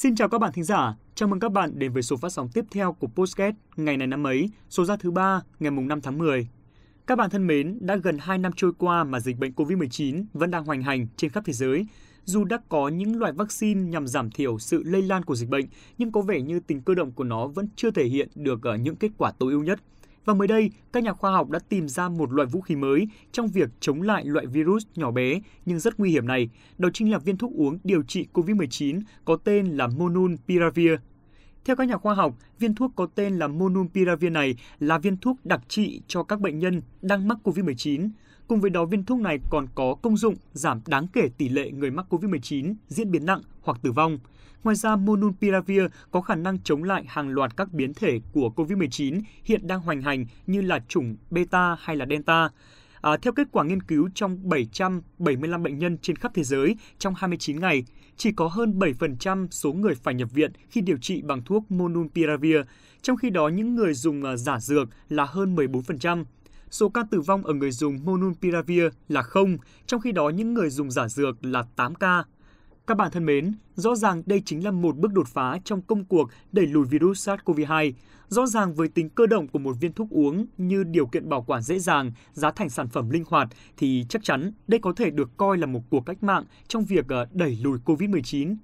Xin chào các bạn thính giả, chào mừng các bạn đến với số phát sóng tiếp theo của Postcast ngày này năm ấy, số ra thứ ba ngày mùng 5 tháng 10. Các bạn thân mến, đã gần 2 năm trôi qua mà dịch bệnh COVID-19 vẫn đang hoành hành trên khắp thế giới. Dù đã có những loại vaccine nhằm giảm thiểu sự lây lan của dịch bệnh, nhưng có vẻ như tính cơ động của nó vẫn chưa thể hiện được ở những kết quả tối ưu nhất. Và mới đây, các nhà khoa học đã tìm ra một loại vũ khí mới trong việc chống lại loại virus nhỏ bé nhưng rất nguy hiểm này. Đó chính là viên thuốc uống điều trị COVID-19 có tên là Monunpiravir. Theo các nhà khoa học, viên thuốc có tên là Monunpiravir này là viên thuốc đặc trị cho các bệnh nhân đang mắc COVID-19. Cùng với đó, viên thuốc này còn có công dụng giảm đáng kể tỷ lệ người mắc COVID-19 diễn biến nặng hoặc tử vong. Ngoài ra, Monopiravir có khả năng chống lại hàng loạt các biến thể của COVID-19 hiện đang hoành hành như là chủng beta hay là delta. À, theo kết quả nghiên cứu trong 775 bệnh nhân trên khắp thế giới trong 29 ngày, chỉ có hơn 7% số người phải nhập viện khi điều trị bằng thuốc Monopiravir, trong khi đó những người dùng à, giả dược là hơn 14%. Số ca tử vong ở người dùng Monopiravir là 0, trong khi đó những người dùng giả dược là 8 ca. Các bạn thân mến, rõ ràng đây chính là một bước đột phá trong công cuộc đẩy lùi virus SARS-CoV-2. Rõ ràng với tính cơ động của một viên thuốc uống như điều kiện bảo quản dễ dàng, giá thành sản phẩm linh hoạt thì chắc chắn đây có thể được coi là một cuộc cách mạng trong việc ờ, đẩy lùi COVID-19.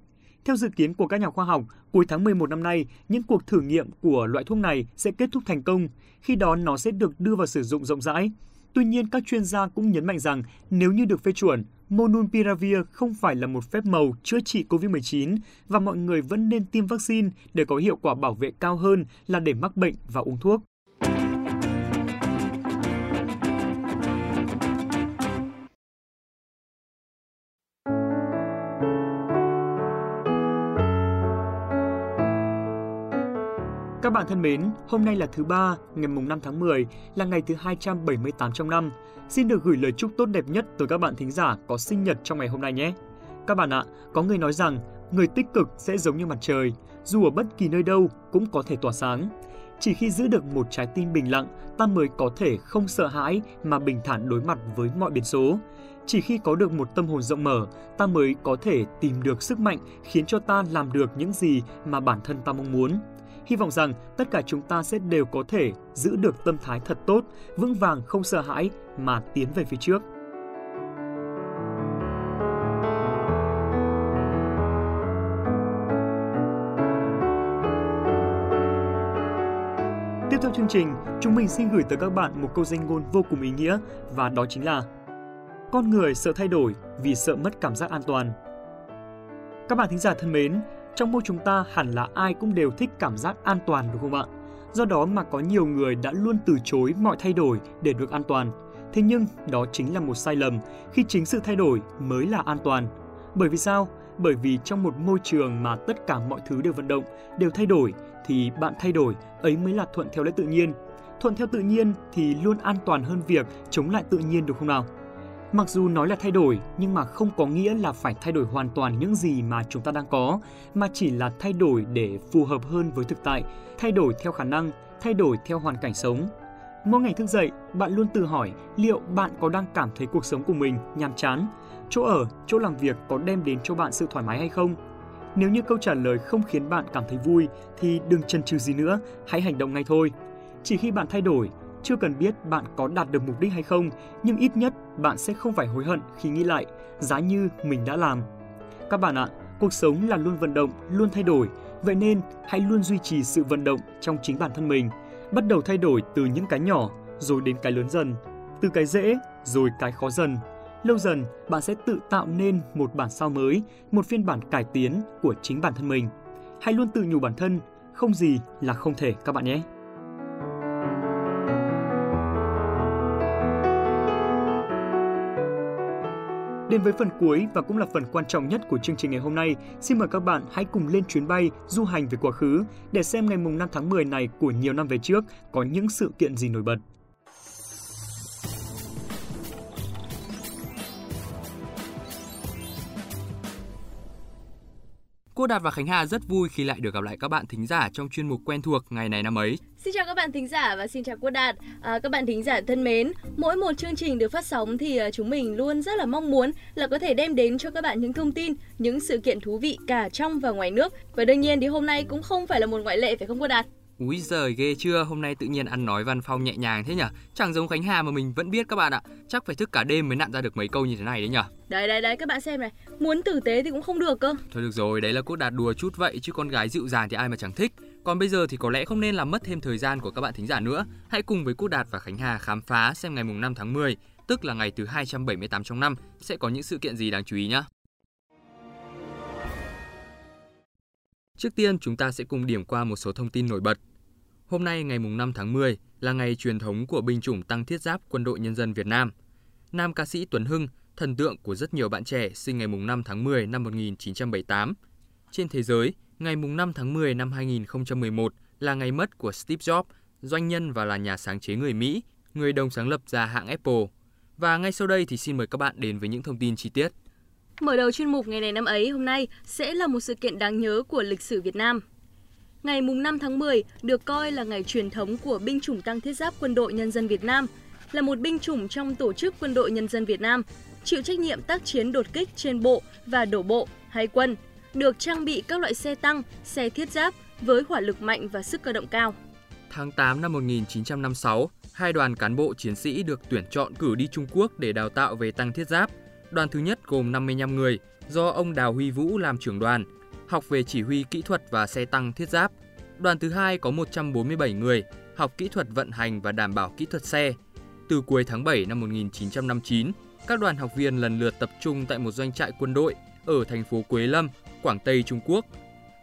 Theo dự kiến của các nhà khoa học, cuối tháng 11 năm nay, những cuộc thử nghiệm của loại thuốc này sẽ kết thúc thành công, khi đó nó sẽ được đưa vào sử dụng rộng rãi. Tuy nhiên, các chuyên gia cũng nhấn mạnh rằng nếu như được phê chuẩn, Monopiravir không phải là một phép màu chữa trị COVID-19 và mọi người vẫn nên tiêm vaccine để có hiệu quả bảo vệ cao hơn là để mắc bệnh và uống thuốc. Thân mến, hôm nay là thứ ba, ngày mùng 5 tháng 10, là ngày thứ 278 trong năm. Xin được gửi lời chúc tốt đẹp nhất tới các bạn thính giả có sinh nhật trong ngày hôm nay nhé. Các bạn ạ, có người nói rằng người tích cực sẽ giống như mặt trời, dù ở bất kỳ nơi đâu cũng có thể tỏa sáng. Chỉ khi giữ được một trái tim bình lặng, ta mới có thể không sợ hãi mà bình thản đối mặt với mọi biến số. Chỉ khi có được một tâm hồn rộng mở, ta mới có thể tìm được sức mạnh khiến cho ta làm được những gì mà bản thân ta mong muốn. Hy vọng rằng tất cả chúng ta sẽ đều có thể giữ được tâm thái thật tốt, vững vàng không sợ hãi mà tiến về phía trước. Tiếp theo chương trình, chúng mình xin gửi tới các bạn một câu danh ngôn vô cùng ý nghĩa và đó chính là Con người sợ thay đổi vì sợ mất cảm giác an toàn. Các bạn thính giả thân mến, trong môi chúng ta hẳn là ai cũng đều thích cảm giác an toàn đúng không ạ? Do đó mà có nhiều người đã luôn từ chối mọi thay đổi để được an toàn. Thế nhưng đó chính là một sai lầm khi chính sự thay đổi mới là an toàn. Bởi vì sao? Bởi vì trong một môi trường mà tất cả mọi thứ đều vận động, đều thay đổi thì bạn thay đổi ấy mới là thuận theo lẽ tự nhiên. Thuận theo tự nhiên thì luôn an toàn hơn việc chống lại tự nhiên được không nào? Mặc dù nói là thay đổi nhưng mà không có nghĩa là phải thay đổi hoàn toàn những gì mà chúng ta đang có, mà chỉ là thay đổi để phù hợp hơn với thực tại, thay đổi theo khả năng, thay đổi theo hoàn cảnh sống. Mỗi ngày thức dậy, bạn luôn tự hỏi liệu bạn có đang cảm thấy cuộc sống của mình nhàm chán, chỗ ở, chỗ làm việc có đem đến cho bạn sự thoải mái hay không? Nếu như câu trả lời không khiến bạn cảm thấy vui thì đừng chần chừ gì nữa, hãy hành động ngay thôi. Chỉ khi bạn thay đổi, chưa cần biết bạn có đạt được mục đích hay không, nhưng ít nhất bạn sẽ không phải hối hận khi nghĩ lại, giá như mình đã làm. Các bạn ạ, cuộc sống là luôn vận động, luôn thay đổi, vậy nên hãy luôn duy trì sự vận động trong chính bản thân mình. Bắt đầu thay đổi từ những cái nhỏ, rồi đến cái lớn dần, từ cái dễ, rồi cái khó dần. Lâu dần, bạn sẽ tự tạo nên một bản sao mới, một phiên bản cải tiến của chính bản thân mình. Hãy luôn tự nhủ bản thân, không gì là không thể các bạn nhé. Đến với phần cuối và cũng là phần quan trọng nhất của chương trình ngày hôm nay, xin mời các bạn hãy cùng lên chuyến bay du hành về quá khứ để xem ngày mùng 5 tháng 10 này của nhiều năm về trước có những sự kiện gì nổi bật. Cô Đạt và Khánh Hà rất vui khi lại được gặp lại các bạn thính giả trong chuyên mục quen thuộc ngày này năm ấy. Xin chào các bạn thính giả và xin chào cô Đạt. À, các bạn thính giả thân mến, mỗi một chương trình được phát sóng thì à, chúng mình luôn rất là mong muốn là có thể đem đến cho các bạn những thông tin, những sự kiện thú vị cả trong và ngoài nước. Và đương nhiên thì hôm nay cũng không phải là một ngoại lệ phải không cô Đạt? Úi giời ghê chưa, hôm nay tự nhiên ăn nói văn phong nhẹ nhàng thế nhỉ? Chẳng giống Khánh Hà mà mình vẫn biết các bạn ạ. Chắc phải thức cả đêm mới nặn ra được mấy câu như thế này đấy nhỉ? Đấy đấy đấy các bạn xem này, muốn tử tế thì cũng không được cơ. Thôi được rồi, đấy là cốt đạt đùa chút vậy chứ con gái dịu dàng thì ai mà chẳng thích. Còn bây giờ thì có lẽ không nên làm mất thêm thời gian của các bạn thính giả nữa. Hãy cùng với Quốc Đạt và Khánh Hà khám phá xem ngày mùng 5 tháng 10, tức là ngày thứ 278 trong năm, sẽ có những sự kiện gì đáng chú ý nhé. Trước tiên, chúng ta sẽ cùng điểm qua một số thông tin nổi bật. Hôm nay ngày mùng 5 tháng 10 là ngày truyền thống của binh chủng tăng thiết giáp Quân đội Nhân dân Việt Nam. Nam ca sĩ Tuấn Hưng, thần tượng của rất nhiều bạn trẻ sinh ngày mùng 5 tháng 10 năm 1978. Trên thế giới, ngày 5 tháng 10 năm 2011 là ngày mất của Steve Jobs, doanh nhân và là nhà sáng chế người Mỹ, người đồng sáng lập ra hãng Apple. Và ngay sau đây thì xin mời các bạn đến với những thông tin chi tiết. Mở đầu chuyên mục ngày này năm ấy hôm nay sẽ là một sự kiện đáng nhớ của lịch sử Việt Nam. Ngày 5 tháng 10 được coi là ngày truyền thống của binh chủng tăng thiết giáp quân đội nhân dân Việt Nam, là một binh chủng trong tổ chức quân đội nhân dân Việt Nam, chịu trách nhiệm tác chiến đột kích trên bộ và đổ bộ hay quân, được trang bị các loại xe tăng, xe thiết giáp với hỏa lực mạnh và sức cơ động cao. Tháng 8 năm 1956, hai đoàn cán bộ chiến sĩ được tuyển chọn cử đi Trung Quốc để đào tạo về tăng thiết giáp. Đoàn thứ nhất gồm 55 người, do ông Đào Huy Vũ làm trưởng đoàn, học về chỉ huy kỹ thuật và xe tăng thiết giáp. Đoàn thứ hai có 147 người, học kỹ thuật vận hành và đảm bảo kỹ thuật xe. Từ cuối tháng 7 năm 1959, các đoàn học viên lần lượt tập trung tại một doanh trại quân đội ở thành phố Quế Lâm, Quảng Tây, Trung Quốc.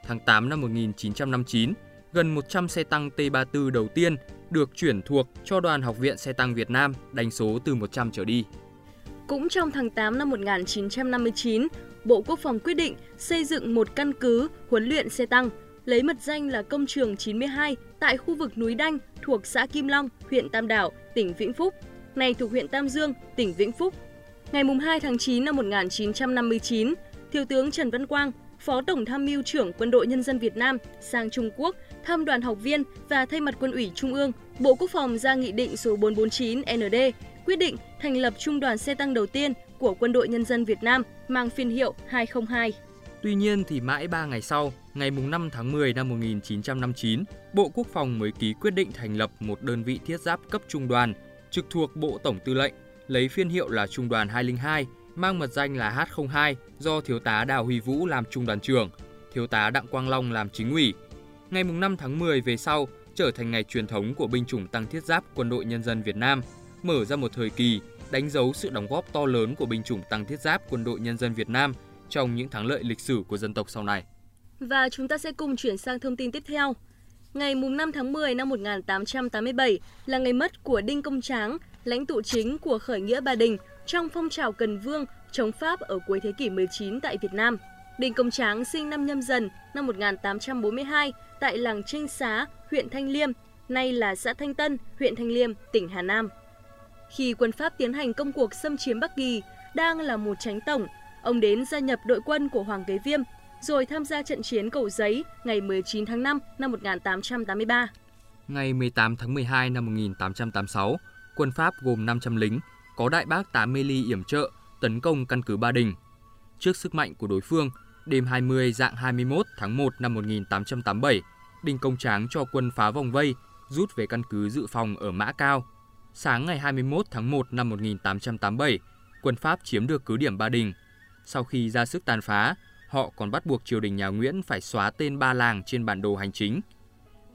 Tháng 8 năm 1959, gần 100 xe tăng T-34 đầu tiên được chuyển thuộc cho đoàn học viện xe tăng Việt Nam đánh số từ 100 trở đi. Cũng trong tháng 8 năm 1959, Bộ Quốc phòng quyết định xây dựng một căn cứ huấn luyện xe tăng, lấy mật danh là Công trường 92 tại khu vực núi Đanh thuộc xã Kim Long, huyện Tam Đảo, tỉnh Vĩnh Phúc, nay thuộc huyện Tam Dương, tỉnh Vĩnh Phúc. Ngày 2 tháng 9 năm 1959, Thiếu tướng Trần Văn Quang, Phó Tổng Tham mưu trưởng Quân đội Nhân dân Việt Nam sang Trung Quốc thăm đoàn học viên và thay mặt Quân ủy Trung ương, Bộ Quốc phòng ra Nghị định số 449 ND quyết định thành lập Trung đoàn xe tăng đầu tiên của Quân đội Nhân dân Việt Nam mang phiên hiệu 202. Tuy nhiên thì mãi 3 ngày sau, ngày 5 tháng 10 năm 1959, Bộ Quốc phòng mới ký quyết định thành lập một đơn vị thiết giáp cấp trung đoàn trực thuộc Bộ Tổng Tư lệnh, lấy phiên hiệu là Trung đoàn 202, mang mật danh là H02 do Thiếu tá Đào Huy Vũ làm trung đoàn trưởng, Thiếu tá Đặng Quang Long làm chính ủy. Ngày 5 tháng 10 về sau trở thành ngày truyền thống của binh chủng tăng thiết giáp Quân đội Nhân dân Việt Nam, mở ra một thời kỳ đánh dấu sự đóng góp to lớn của binh chủng tăng thiết giáp Quân đội Nhân dân Việt Nam trong những thắng lợi lịch sử của dân tộc sau này. Và chúng ta sẽ cùng chuyển sang thông tin tiếp theo. Ngày 5 tháng 10 năm 1887 là ngày mất của Đinh Công Tráng, lãnh tụ chính của khởi nghĩa Ba Đình trong phong trào Cần Vương chống Pháp ở cuối thế kỷ 19 tại Việt Nam. Đinh Công Tráng sinh năm nhâm dần năm 1842 tại làng Trinh Xá, huyện Thanh Liêm, nay là xã Thanh Tân, huyện Thanh Liêm, tỉnh Hà Nam. Khi quân Pháp tiến hành công cuộc xâm chiếm Bắc Kỳ, đang là một tránh tổng, ông đến gia nhập đội quân của Hoàng Kế Viêm, rồi tham gia trận chiến Cầu Giấy ngày 19 tháng 5 năm 1883. Ngày 18 tháng 12 năm 1886, quân Pháp gồm 500 lính, có đại bác Tá Mê Ly yểm trợ, tấn công căn cứ Ba Đình. Trước sức mạnh của đối phương, đêm 20 dạng 21 tháng 1 năm 1887, Đinh Công Tráng cho quân phá vòng vây, rút về căn cứ dự phòng ở Mã Cao, Sáng ngày 21 tháng 1 năm 1887, quân Pháp chiếm được cứ điểm Ba Đình. Sau khi ra sức tàn phá, họ còn bắt buộc triều đình nhà Nguyễn phải xóa tên ba làng trên bản đồ hành chính.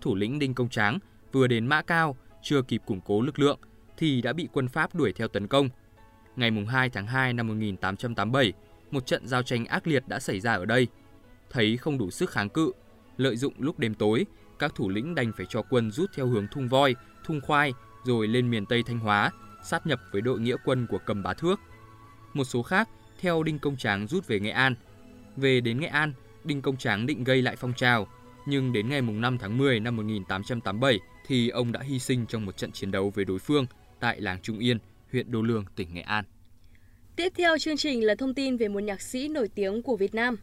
Thủ lĩnh Đinh Công Tráng vừa đến Mã Cao, chưa kịp củng cố lực lượng thì đã bị quân Pháp đuổi theo tấn công. Ngày 2 tháng 2 năm 1887, một trận giao tranh ác liệt đã xảy ra ở đây. Thấy không đủ sức kháng cự, lợi dụng lúc đêm tối, các thủ lĩnh đành phải cho quân rút theo hướng Thung Voi, Thung Khoai rồi lên miền Tây Thanh Hóa, sát nhập với đội nghĩa quân của Cầm Bá Thước. Một số khác theo Đinh Công Tráng rút về Nghệ An. Về đến Nghệ An, Đinh Công Tráng định gây lại phong trào, nhưng đến ngày 5 tháng 10 năm 1887 thì ông đã hy sinh trong một trận chiến đấu với đối phương tại làng Trung Yên, huyện Đô Lương, tỉnh Nghệ An. Tiếp theo chương trình là thông tin về một nhạc sĩ nổi tiếng của Việt Nam.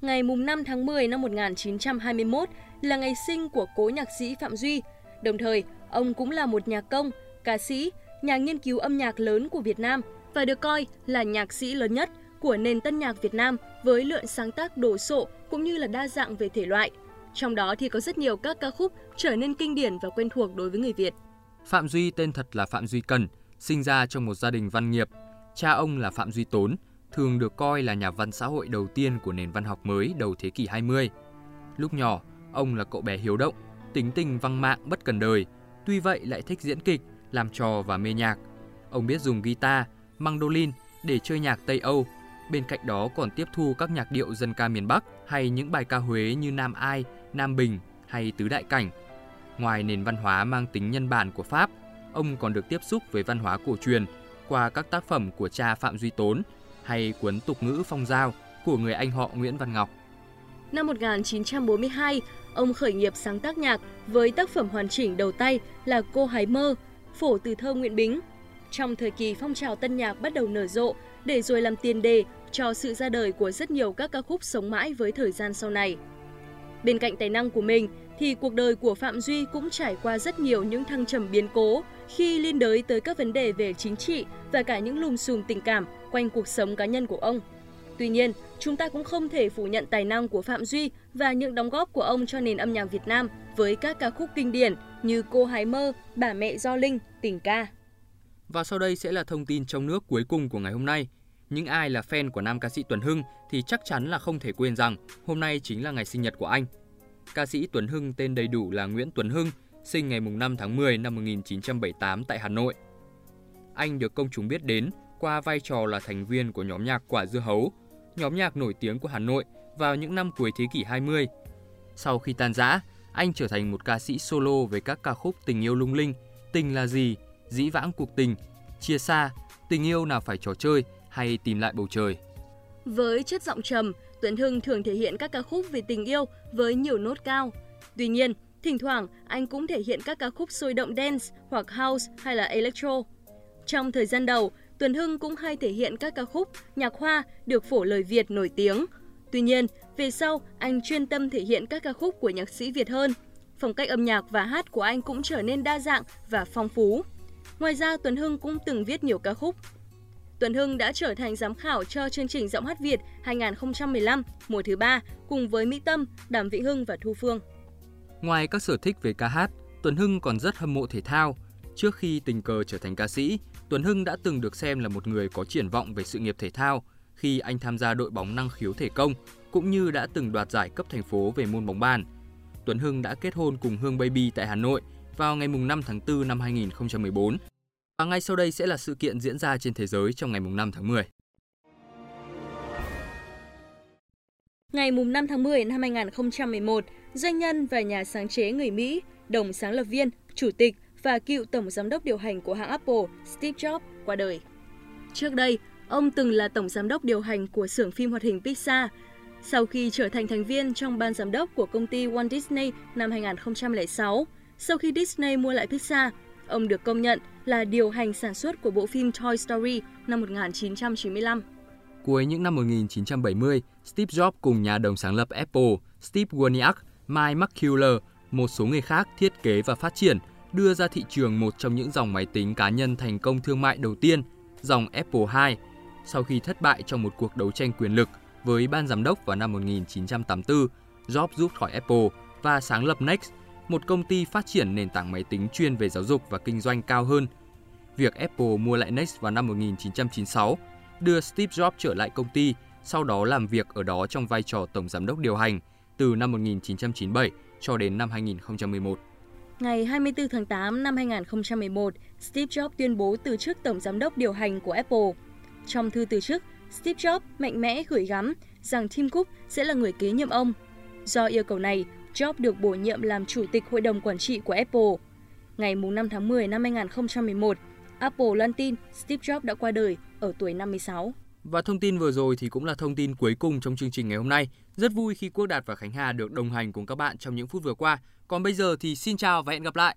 Ngày 5 tháng 10 năm 1921 là ngày sinh của cố nhạc sĩ Phạm Duy. Đồng thời, ông cũng là một nhạc công, ca sĩ, nhà nghiên cứu âm nhạc lớn của Việt Nam và được coi là nhạc sĩ lớn nhất của nền tân nhạc Việt Nam với lượng sáng tác đồ sộ cũng như là đa dạng về thể loại. Trong đó thì có rất nhiều các ca khúc trở nên kinh điển và quen thuộc đối với người Việt. Phạm Duy tên thật là Phạm Duy Cần, sinh ra trong một gia đình văn nghiệp. Cha ông là Phạm Duy Tốn, thường được coi là nhà văn xã hội đầu tiên của nền văn học mới đầu thế kỷ 20. Lúc nhỏ, ông là cậu bé hiếu động, tính tình văng mạng bất cần đời, tuy vậy lại thích diễn kịch, làm trò và mê nhạc. Ông biết dùng guitar, mandolin để chơi nhạc Tây Âu. Bên cạnh đó còn tiếp thu các nhạc điệu dân ca miền Bắc hay những bài ca Huế như Nam Ai, Nam Bình hay Tứ Đại Cảnh. Ngoài nền văn hóa mang tính nhân bản của Pháp, ông còn được tiếp xúc với văn hóa cổ truyền qua các tác phẩm của cha Phạm Duy Tốn hay cuốn tục ngữ phong giao của người anh họ Nguyễn Văn Ngọc. Năm 1942, ông khởi nghiệp sáng tác nhạc với tác phẩm hoàn chỉnh đầu tay là Cô Hái Mơ, phổ từ thơ Nguyễn Bính. Trong thời kỳ phong trào tân nhạc bắt đầu nở rộ, để rồi làm tiền đề cho sự ra đời của rất nhiều các ca khúc sống mãi với thời gian sau này. Bên cạnh tài năng của mình, thì cuộc đời của Phạm Duy cũng trải qua rất nhiều những thăng trầm biến cố khi liên đới tới các vấn đề về chính trị và cả những lùm xùm tình cảm quanh cuộc sống cá nhân của ông. Tuy nhiên, chúng ta cũng không thể phủ nhận tài năng của Phạm Duy và những đóng góp của ông cho nền âm nhạc Việt Nam với các ca khúc kinh điển như Cô Hái Mơ, Bà Mẹ Do Linh, Tình Ca. Và sau đây sẽ là thông tin trong nước cuối cùng của ngày hôm nay. Những ai là fan của nam ca sĩ Tuấn Hưng thì chắc chắn là không thể quên rằng hôm nay chính là ngày sinh nhật của anh. Ca sĩ Tuấn Hưng tên đầy đủ là Nguyễn Tuấn Hưng, sinh ngày 5 tháng 10 năm 1978 tại Hà Nội. Anh được công chúng biết đến qua vai trò là thành viên của nhóm nhạc Quả Dưa Hấu, nhóm nhạc nổi tiếng của Hà Nội vào những năm cuối thế kỷ 20. Sau khi tan rã, anh trở thành một ca sĩ solo với các ca khúc Tình yêu lung linh, Tình là gì, Dĩ vãng cuộc tình, Chia xa, Tình yêu nào phải trò chơi hay Tìm lại bầu trời. Với chất giọng trầm, Tuấn Hưng thường thể hiện các ca khúc về tình yêu với nhiều nốt cao. Tuy nhiên, thỉnh thoảng anh cũng thể hiện các ca khúc sôi động dance hoặc house hay là electro. Trong thời gian đầu, Tuấn Hưng cũng hay thể hiện các ca khúc nhạc hoa được phổ lời Việt nổi tiếng. Tuy nhiên, về sau anh chuyên tâm thể hiện các ca khúc của nhạc sĩ Việt hơn. Phong cách âm nhạc và hát của anh cũng trở nên đa dạng và phong phú. Ngoài ra, Tuấn Hưng cũng từng viết nhiều ca khúc Tuấn Hưng đã trở thành giám khảo cho chương trình Giọng hát Việt 2015 mùa thứ 3 cùng với Mỹ Tâm, Đàm Vĩnh Hưng và Thu Phương. Ngoài các sở thích về ca hát, Tuấn Hưng còn rất hâm mộ thể thao. Trước khi tình cờ trở thành ca sĩ, Tuấn Hưng đã từng được xem là một người có triển vọng về sự nghiệp thể thao khi anh tham gia đội bóng năng khiếu thể công, cũng như đã từng đoạt giải cấp thành phố về môn bóng bàn. Tuấn Hưng đã kết hôn cùng Hương Baby tại Hà Nội vào ngày 5 tháng 4 năm 2014 và ngay sau đây sẽ là sự kiện diễn ra trên thế giới trong ngày 5 tháng 10. Ngày 5 tháng 10 năm 2011, doanh nhân và nhà sáng chế người Mỹ, đồng sáng lập viên, chủ tịch và cựu tổng giám đốc điều hành của hãng Apple Steve Jobs qua đời. Trước đây, ông từng là tổng giám đốc điều hành của xưởng phim hoạt hình Pixar. Sau khi trở thành thành viên trong ban giám đốc của công ty Walt Disney năm 2006, sau khi Disney mua lại Pixar, Ông được công nhận là điều hành sản xuất của bộ phim Toy Story năm 1995. Cuối những năm 1970, Steve Jobs cùng nhà đồng sáng lập Apple, Steve Wozniak, Mike McCullough, một số người khác thiết kế và phát triển, đưa ra thị trường một trong những dòng máy tính cá nhân thành công thương mại đầu tiên, dòng Apple II, sau khi thất bại trong một cuộc đấu tranh quyền lực với ban giám đốc vào năm 1984, Jobs rút khỏi Apple và sáng lập Next, một công ty phát triển nền tảng máy tính chuyên về giáo dục và kinh doanh cao hơn. Việc Apple mua lại Next vào năm 1996 đưa Steve Jobs trở lại công ty, sau đó làm việc ở đó trong vai trò tổng giám đốc điều hành từ năm 1997 cho đến năm 2011. Ngày 24 tháng 8 năm 2011, Steve Jobs tuyên bố từ chức tổng giám đốc điều hành của Apple. Trong thư từ chức, Steve Jobs mạnh mẽ gửi gắm rằng Tim Cook sẽ là người kế nhiệm ông. Do yêu cầu này, Jobs được bổ nhiệm làm chủ tịch hội đồng quản trị của Apple. Ngày 5 tháng 10 năm 2011, Apple loan tin Steve Jobs đã qua đời ở tuổi 56. Và thông tin vừa rồi thì cũng là thông tin cuối cùng trong chương trình ngày hôm nay. Rất vui khi Quốc Đạt và Khánh Hà được đồng hành cùng các bạn trong những phút vừa qua. Còn bây giờ thì xin chào và hẹn gặp lại.